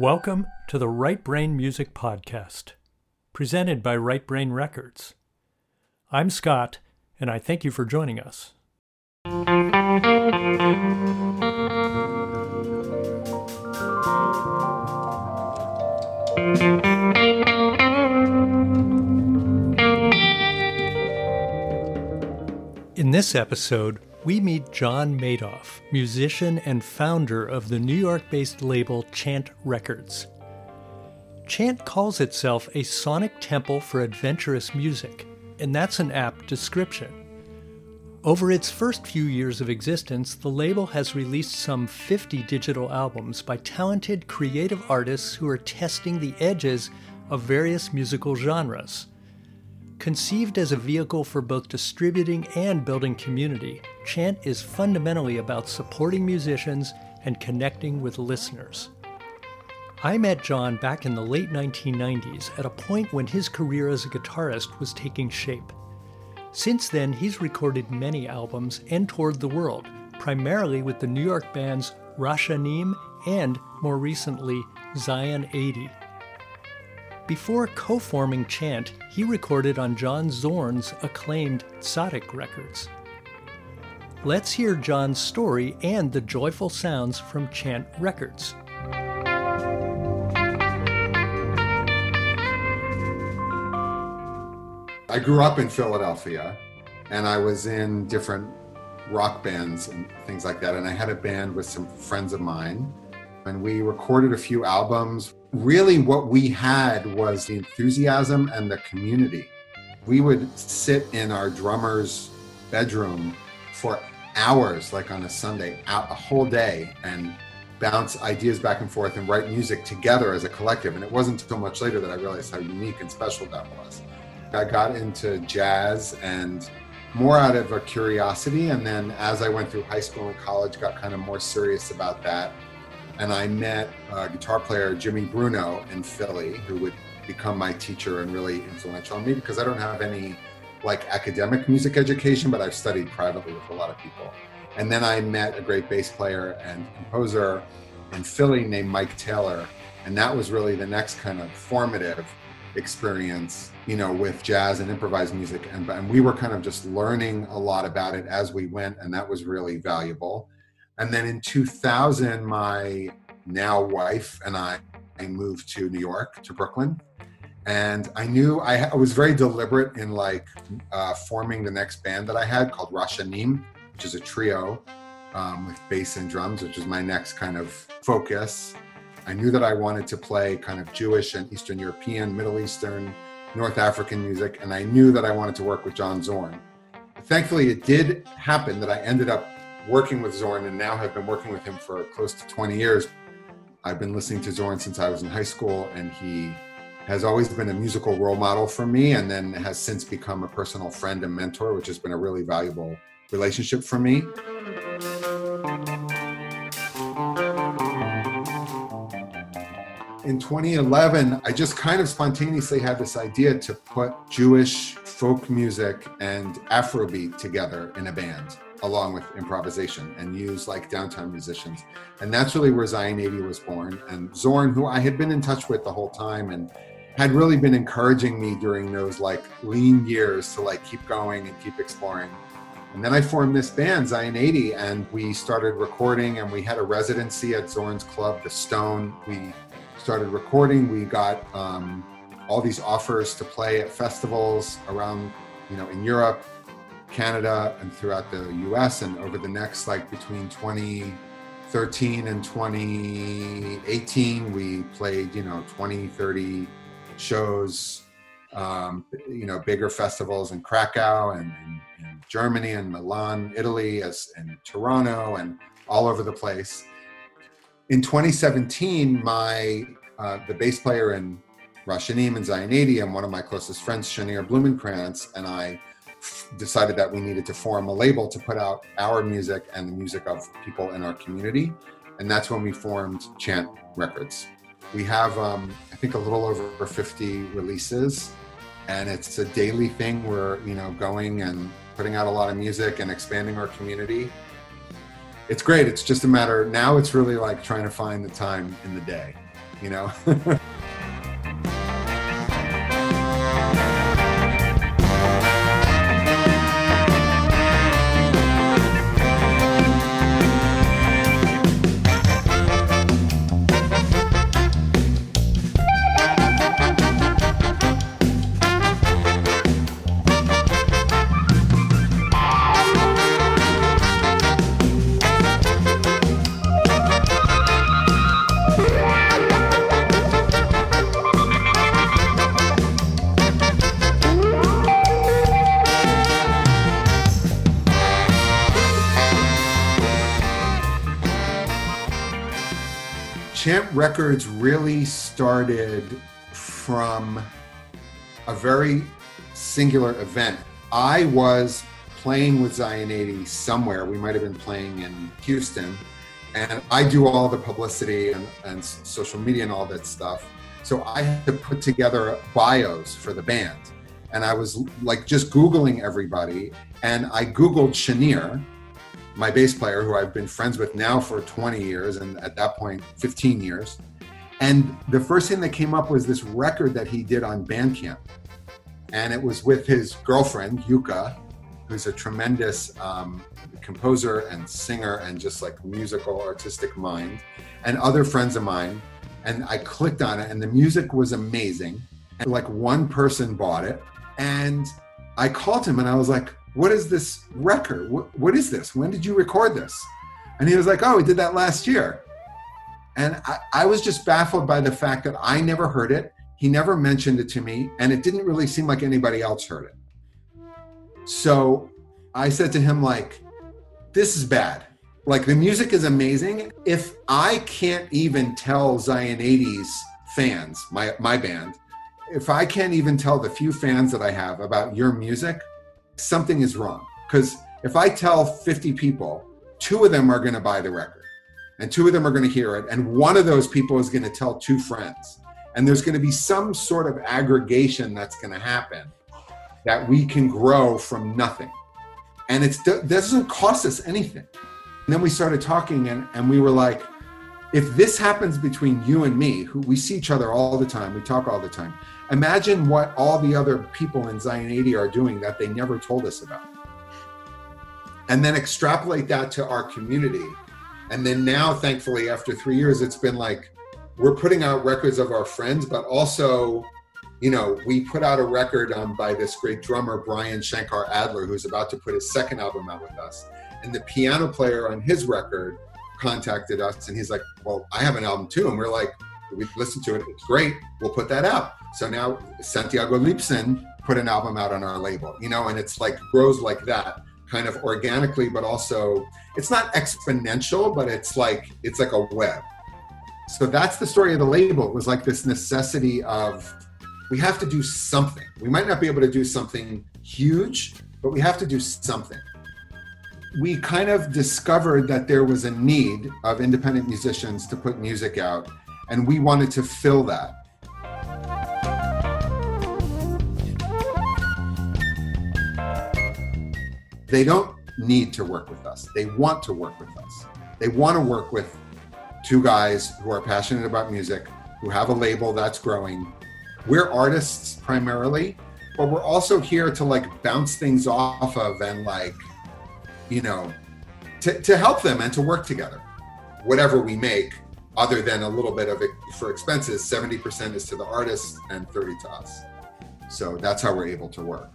Welcome to the Right Brain Music Podcast, presented by Right Brain Records. I'm Scott, and I thank you for joining us. In this episode, we meet John Madof, musician and founder of the New York based label Chant Records. Chant calls itself a sonic temple for adventurous music, and that's an apt description. Over its first few years of existence, the label has released some 50 digital albums by talented creative artists who are testing the edges of various musical genres. Conceived as a vehicle for both distributing and building community, Chant is fundamentally about supporting musicians and connecting with listeners. I met John back in the late 1990s at a point when his career as a guitarist was taking shape. Since then, he's recorded many albums and toured the world, primarily with the New York bands Rashanim and, more recently, Zion 80. Before co forming Chant, he recorded on John Zorn's acclaimed Tzadik Records. Let's hear John's story and the joyful sounds from Chant Records. I grew up in Philadelphia and I was in different rock bands and things like that. And I had a band with some friends of mine and we recorded a few albums really what we had was the enthusiasm and the community. We would sit in our drummer's bedroom for hours, like on a Sunday, out a whole day, and bounce ideas back and forth and write music together as a collective. And it wasn't until much later that I realized how unique and special that was. I got into jazz and more out of a curiosity. And then as I went through high school and college, got kind of more serious about that and I met a guitar player Jimmy Bruno in Philly, who would become my teacher and really influential on me because I don't have any like academic music education, but I've studied privately with a lot of people. And then I met a great bass player and composer in Philly named Mike Taylor, and that was really the next kind of formative experience, you know, with jazz and improvised music. And, and we were kind of just learning a lot about it as we went, and that was really valuable. And then in 2000, my now wife and I, I moved to New York, to Brooklyn. And I knew I, I was very deliberate in like uh, forming the next band that I had called Rasha Rashanim, which is a trio um, with bass and drums, which is my next kind of focus. I knew that I wanted to play kind of Jewish and Eastern European, Middle Eastern, North African music, and I knew that I wanted to work with John Zorn. Thankfully, it did happen that I ended up working with Zorn and now have been working with him for close to 20 years. I've been listening to Zorn since I was in high school, and he has always been a musical role model for me and then has since become a personal friend and mentor, which has been a really valuable relationship for me. In 2011, I just kind of spontaneously had this idea to put Jewish folk music and Afrobeat together in a band along with improvisation and use like downtown musicians. And that's really where Zion 80 was born. And Zorn, who I had been in touch with the whole time and had really been encouraging me during those like lean years to like keep going and keep exploring. And then I formed this band, Zion 80, and we started recording and we had a residency at Zorn's club, The Stone. We started recording. We got um, all these offers to play at festivals around, you know, in Europe Canada and throughout the US. And over the next, like between 2013 and 2018, we played, you know, 20, 30 shows, um, you know, bigger festivals in Krakow and, and, and Germany and Milan, Italy, as, and Toronto and all over the place. In 2017, my uh, the bass player in Rashanim and Zion 80 and one of my closest friends, Shanir Blumenkranz, and I decided that we needed to form a label to put out our music and the music of people in our community. And that's when we formed Chant Records. We have, um, I think, a little over 50 releases, and it's a daily thing. We're, you know, going and putting out a lot of music and expanding our community. It's great. It's just a matter now. It's really like trying to find the time in the day you know? Records really started from a very singular event. I was playing with Zion 80 somewhere. We might have been playing in Houston. And I do all the publicity and, and social media and all that stuff. So I had to put together bios for the band. And I was like just Googling everybody. And I Googled Shanir, my bass player, who I've been friends with now for 20 years, and at that point, 15 years. And the first thing that came up was this record that he did on Bandcamp. And it was with his girlfriend, Yuka, who's a tremendous um, composer and singer and just like musical, artistic mind, and other friends of mine. And I clicked on it, and the music was amazing. And like one person bought it. And I called him and I was like, what is this record? What, what is this? When did you record this? And he was like, oh, we did that last year. And I, I was just baffled by the fact that I never heard it. He never mentioned it to me, and it didn't really seem like anybody else heard it. So I said to him, like, this is bad. Like the music is amazing. If I can't even tell Zion 80s fans, my my band, if I can't even tell the few fans that I have about your music, something is wrong. Because if I tell 50 people, two of them are going to buy the record and two of them are going to hear it, and one of those people is going to tell two friends. And there's going to be some sort of aggregation that's going to happen that we can grow from nothing. And it doesn't cost us anything. And then we started talking, and, and we were like, if this happens between you and me, who we see each other all the time, we talk all the time, imagine what all the other people in Zion 80 are doing that they never told us about. And then extrapolate that to our community. And then now, thankfully, after three years, it's been like we're putting out records of our friends, but also, you know, we put out a record um, by this great drummer, Brian Shankar Adler, who's about to put his second album out with us. And the piano player on his record contacted us and he's like, Well, I have an album too. And we're like, We listened to it. It's great. We'll put that out. So now Santiago Leibson put an album out on our label, you know, and it's like grows like that kind of organically, but also it's not exponential, but it's like it's like a web. So that's the story of the label. It was like this necessity of we have to do something. We might not be able to do something huge, but we have to do something. We kind of discovered that there was a need of independent musicians to put music out, and we wanted to fill that. They don't need to work with us. They want to work with us. They want to work with two guys who are passionate about music, who have a label that's growing. We're artists primarily, but we're also here to like bounce things off of and like, you know, to, to help them and to work together. Whatever we make, other than a little bit of it for expenses, 70% is to the artist and 30 to us. So that's how we're able to work.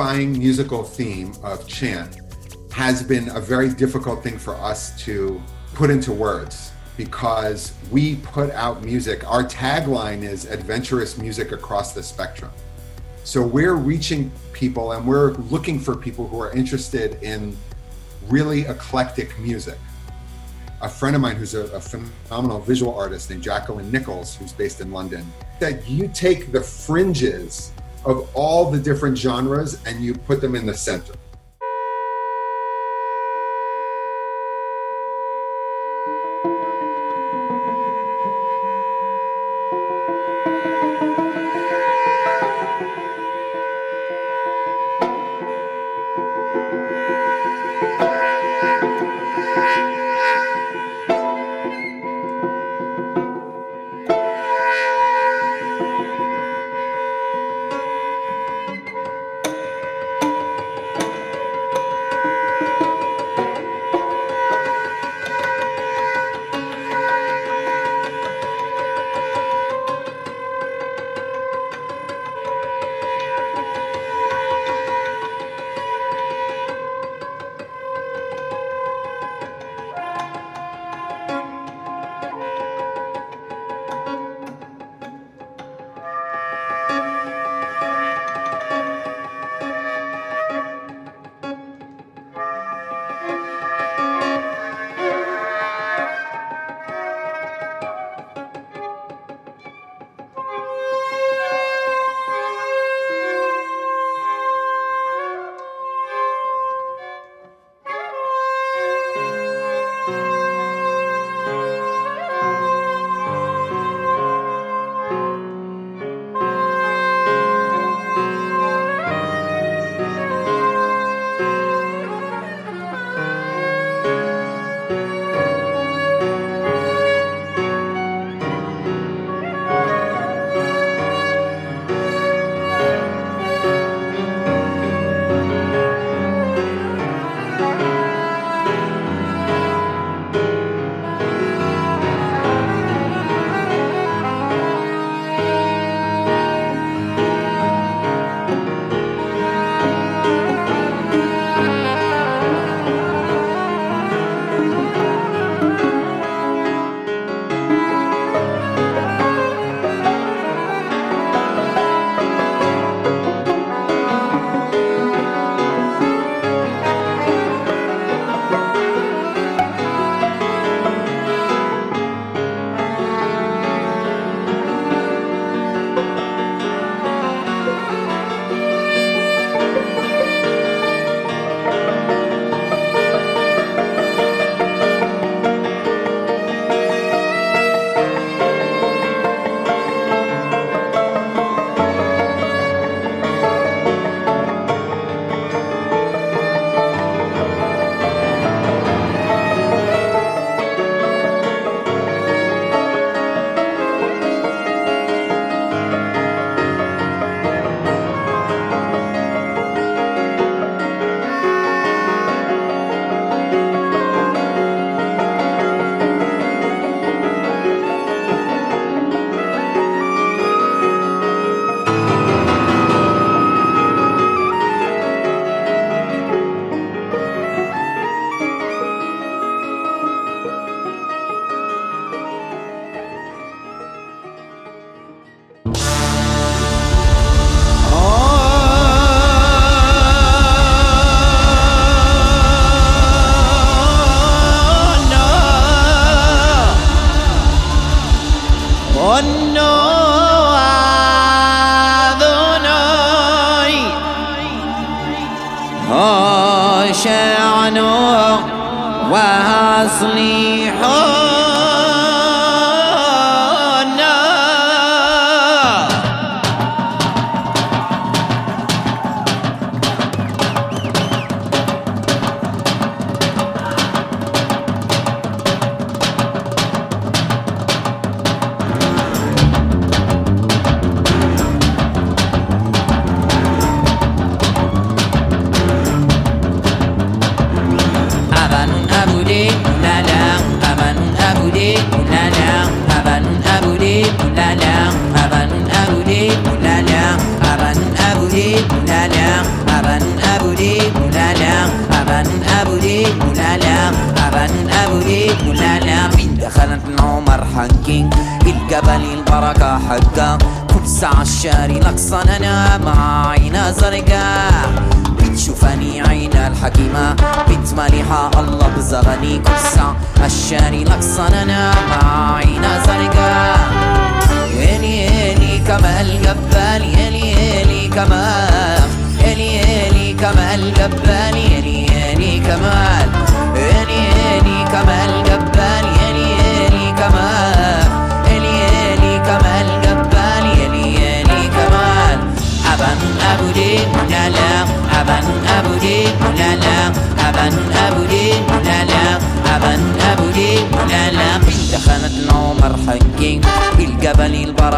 Unifying musical theme of chant has been a very difficult thing for us to put into words because we put out music. Our tagline is adventurous music across the spectrum. So we're reaching people and we're looking for people who are interested in really eclectic music. A friend of mine who's a, a phenomenal visual artist named Jacqueline Nichols, who's based in London, that you take the fringes of all the different genres and you put them in the center.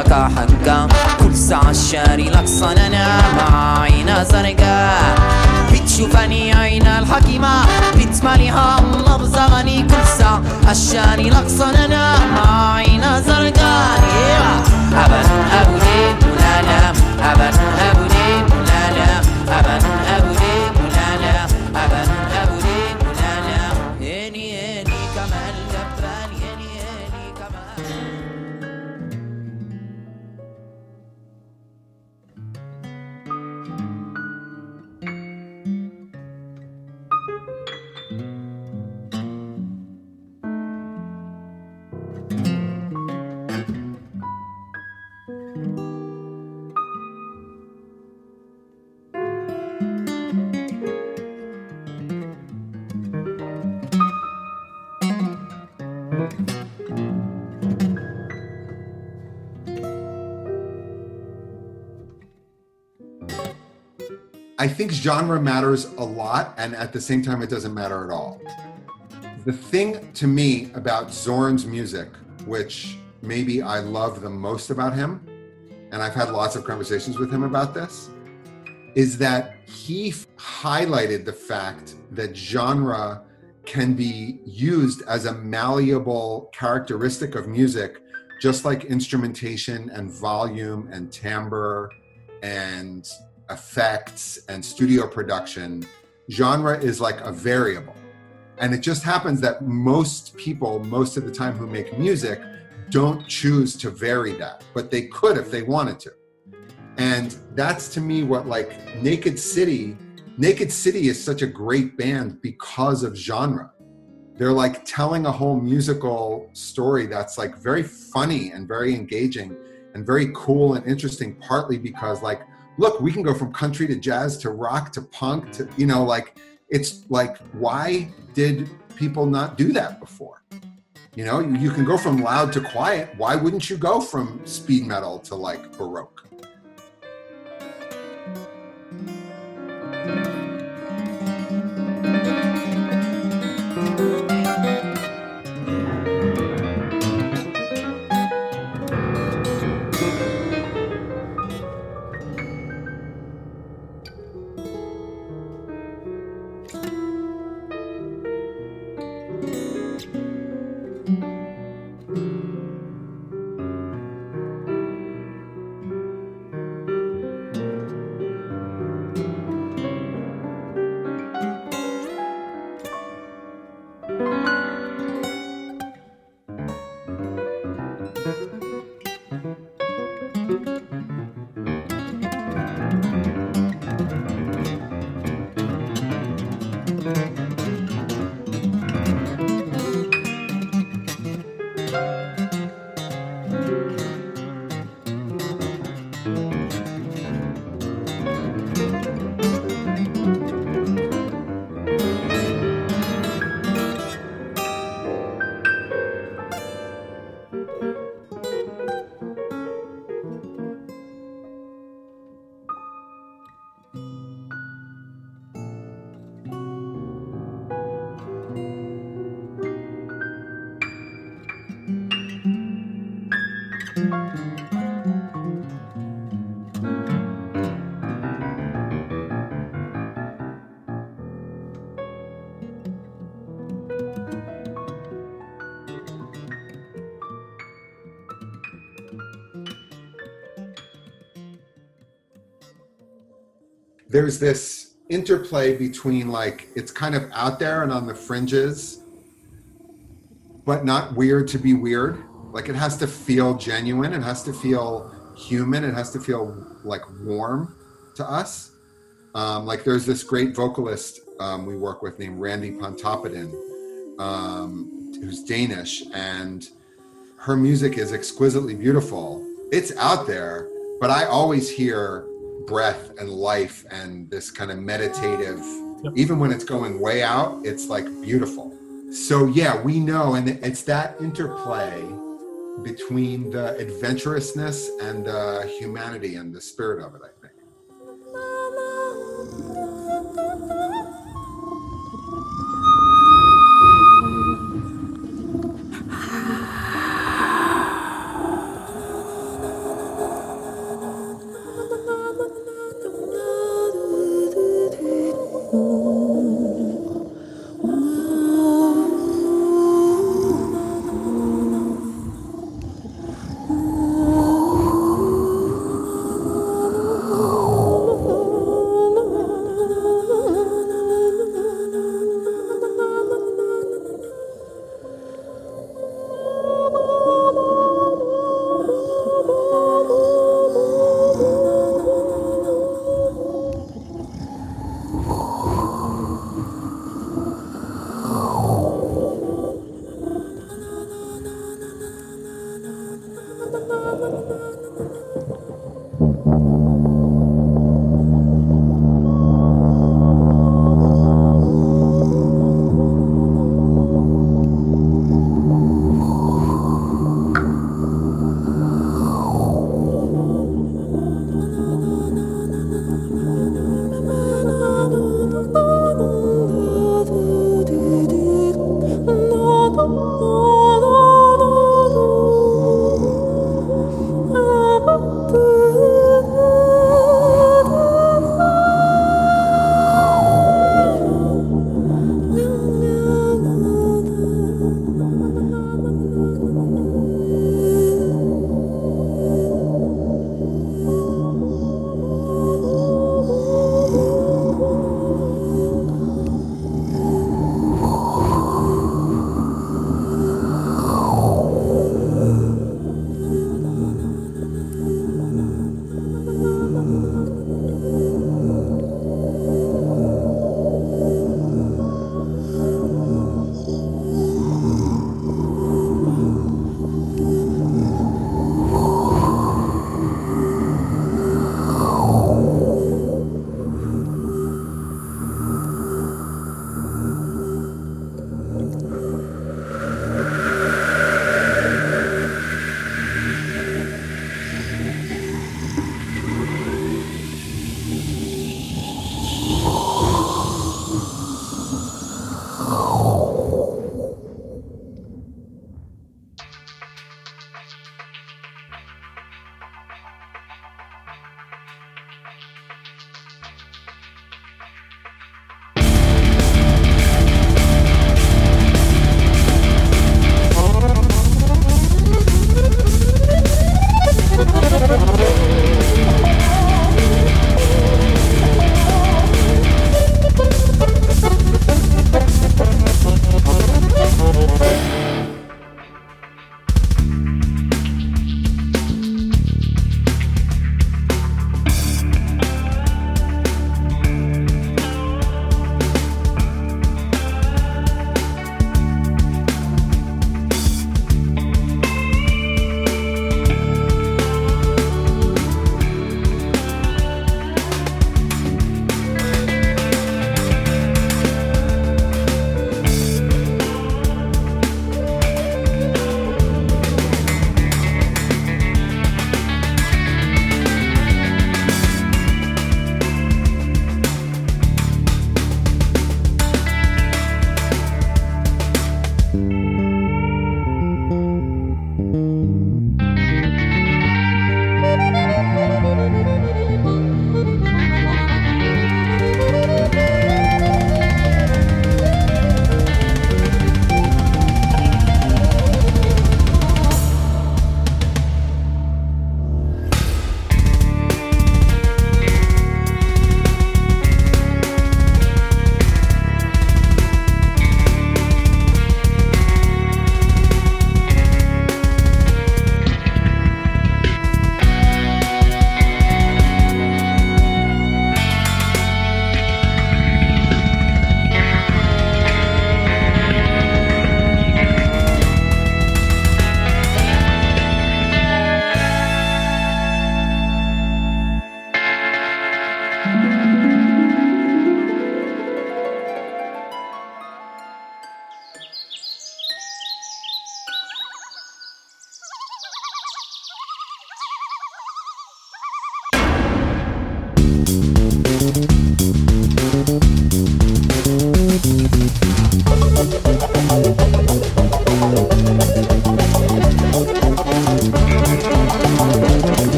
حركة حركة كل ساعة الشاري لك صننا مع عينا زرقا بتشوفني عين الحكيمة بتماليها الله بزغني كل ساعة الشاري لك صننا مع عينا زرقا أبن أبو دين ملانا أبن أبو دين ملانا أبن I think genre matters a lot, and at the same time, it doesn't matter at all. The thing to me about Zorn's music, which maybe I love the most about him, and I've had lots of conversations with him about this, is that he f- highlighted the fact that genre can be used as a malleable characteristic of music, just like instrumentation and volume and timbre and effects and studio production. Genre is like a variable. And it just happens that most people, most of the time who make music, don't choose to vary that, but they could if they wanted to. And that's to me what like Naked City, Naked City is such a great band because of genre. They're like telling a whole musical story that's like very funny and very engaging and very cool and interesting, partly because like, look, we can go from country to jazz to rock to punk to, you know, like it's like, why did people not do that before? You know, you, can go from loud to quiet. Why wouldn't you go from speed metal to like baroque? Thank you. There's this interplay between like it's kind of out there and on the fringes but not weird to be weird. Like it has to feel genuine. It has to feel human. It has to feel like warm to us. Um, like there's this great vocalist um, we work with named Randi Pontoppidan, um, who's Danish, and her music is exquisitely beautiful. It's out there, but I always hear breath and life and this kind of meditative. Yep. Even when it's going way out, it's like beautiful. So yeah, we know, and it's that interplay between the adventurousness and the humanity and the spirit of it.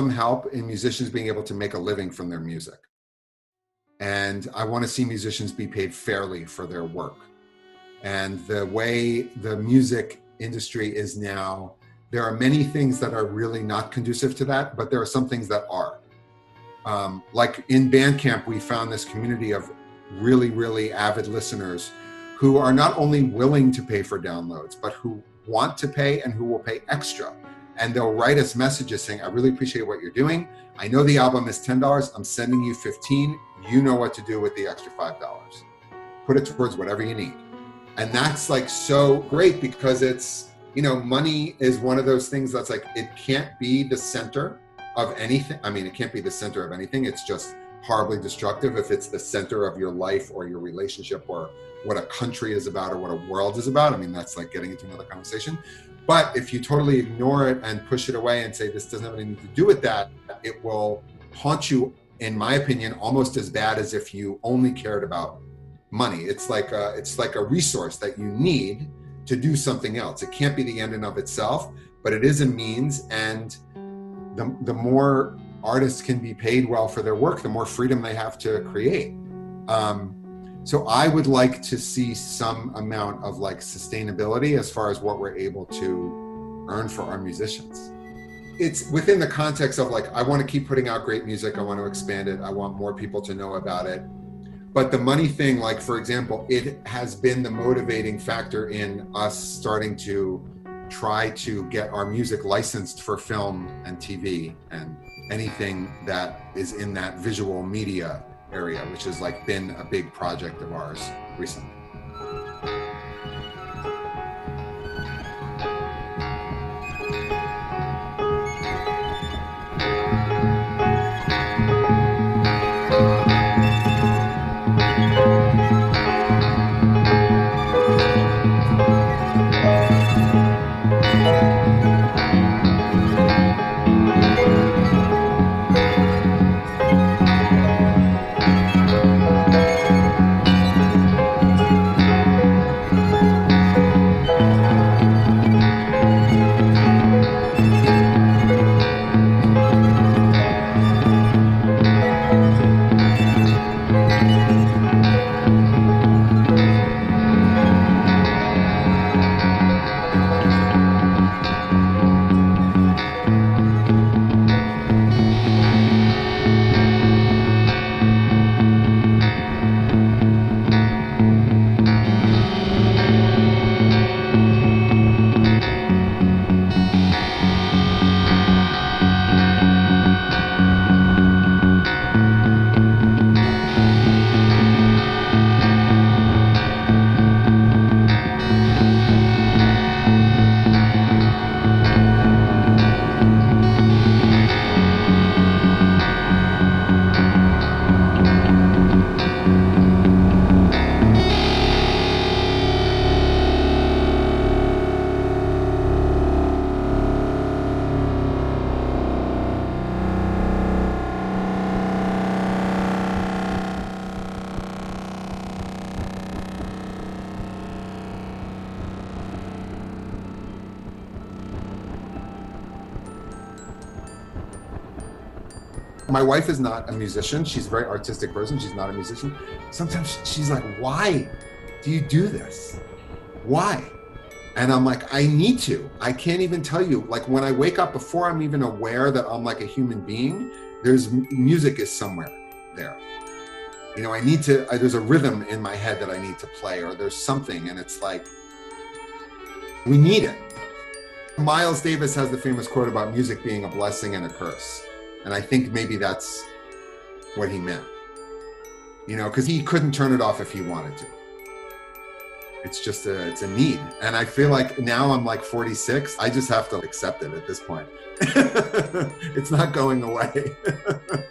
Some help in musicians being able to make a living from their music. And I want to see musicians be paid fairly for their work. And the way the music industry is now, there are many things that are really not conducive to that, but there are some things that are. Um, like in Bandcamp, we found this community of really, really avid listeners who are not only willing to pay for downloads, but who want to pay and who will pay extra. And they'll write us messages saying, I really appreciate what you're doing. I know the album is $10. I'm sending you 15. You know what to do with the extra $5. Put it towards whatever you need. And that's like so great because it's, you know, money is one of those things that's like, it can't be the center of anything. I mean, it can't be the center of anything. It's just horribly destructive if it's the center of your life or your relationship or what a country is about or what a world is about. I mean, that's like getting into another conversation. But if you totally ignore it and push it away and say this doesn't have anything to do with that, it will haunt you, in my opinion, almost as bad as if you only cared about money. It's like a, it's like a resource that you need to do something else. It can't be the end in of itself, but it is a means. And the, the more artists can be paid well for their work, the more freedom they have to create. Um, so I would like to see some amount of like sustainability as far as what we're able to earn for our musicians. It's within the context of like, I want to keep putting out great music. I want to expand it. I want more people to know about it. But the money thing, like, for example, it has been the motivating factor in us starting to try to get our music licensed for film and TV and anything that is in that visual media area, which has like been a big project of ours recently. My wife is not a musician. She's a very artistic person. She's not a musician. Sometimes she's like, why do you do this? Why? And I'm like, I need to. I can't even tell you. Like when I wake up, before I'm even aware that I'm like a human being, there's music is somewhere there. You know, I need to, I, there's a rhythm in my head that I need to play, or there's something, and it's like, we need it. Miles Davis has the famous quote about music being a blessing and a curse. And I think maybe that's what he meant. You know, because he couldn't turn it off if he wanted to. It's just a it's a need. And I feel like now I'm like 46. I just have to accept it at this point. it's not going away.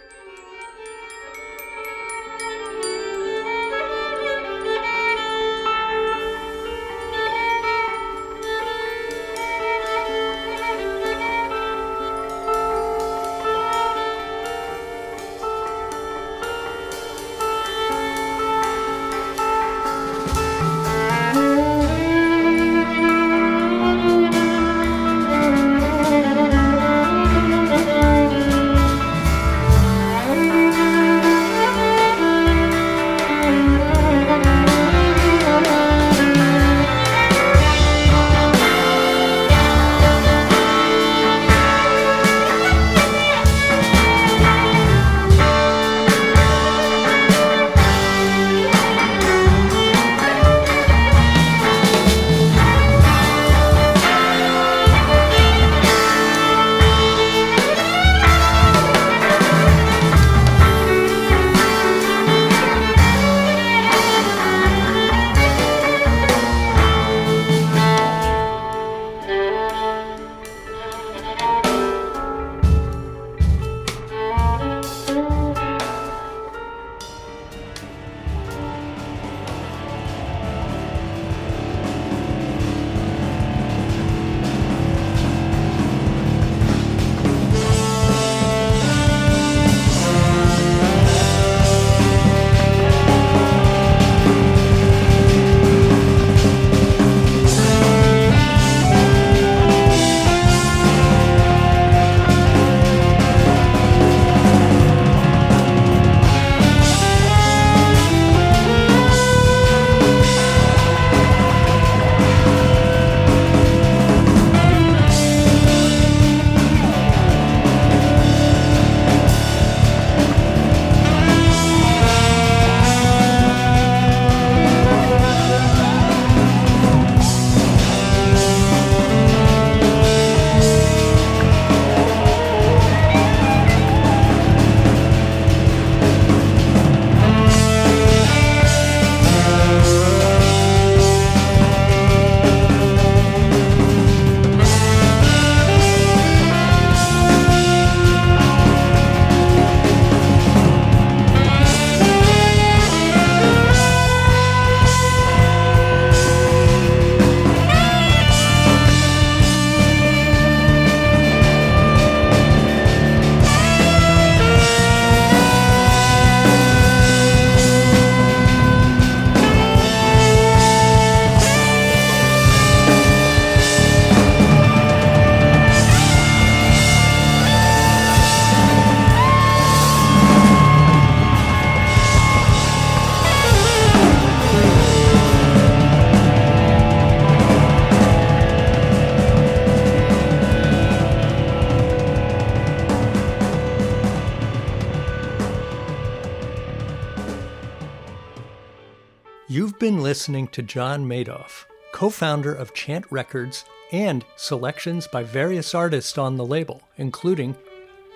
been listening to John Madof, co founder of Chant Records and selections by various artists on the label, including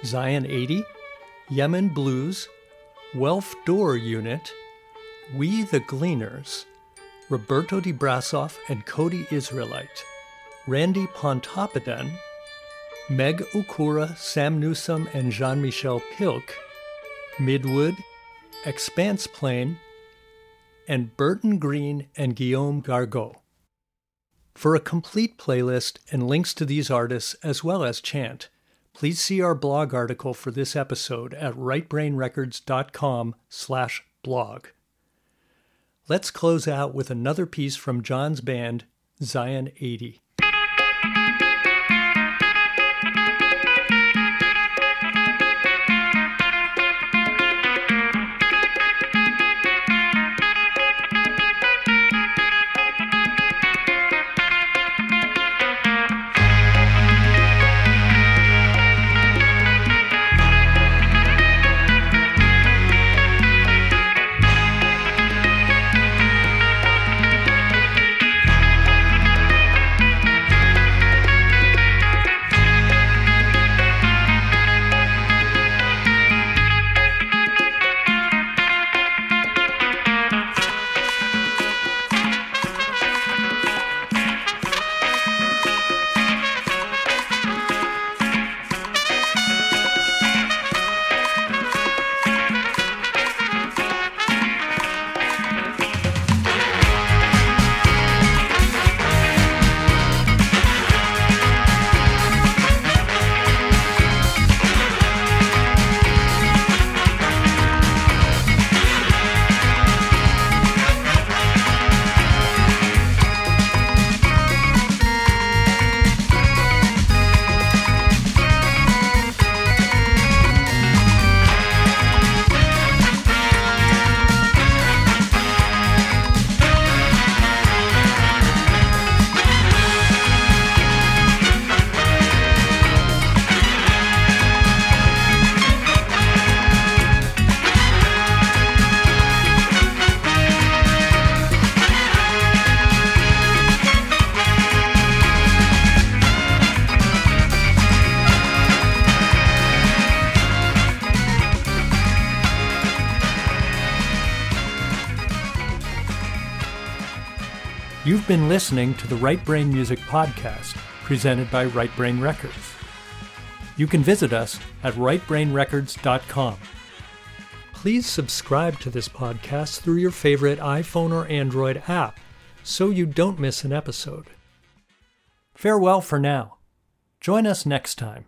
Zion 80, Yemen Blues, Welf Door Unit, We the Gleaners, Roberto Di Brasov and Koby Israelite, Randi Pontoppidan, Meg Okura, Sam Newsome, and Jean Michel Pilc, Midwood, Expanse Plane, and Burton Greene and Guillaume Gargaud. For a complete playlist and links to these artists as well as Chant, please see our blog article for this episode at rightbrainrecords.com/blog. Let's close out with another piece from John's band, Zion 80. Been listening to the Right Brain Music Podcast, presented by Right Brain Records. You can visit us at rightbrainrecords.com. Please subscribe to this podcast through your favorite iPhone or Android app so you don't miss an episode. Farewell for now. Join us next time.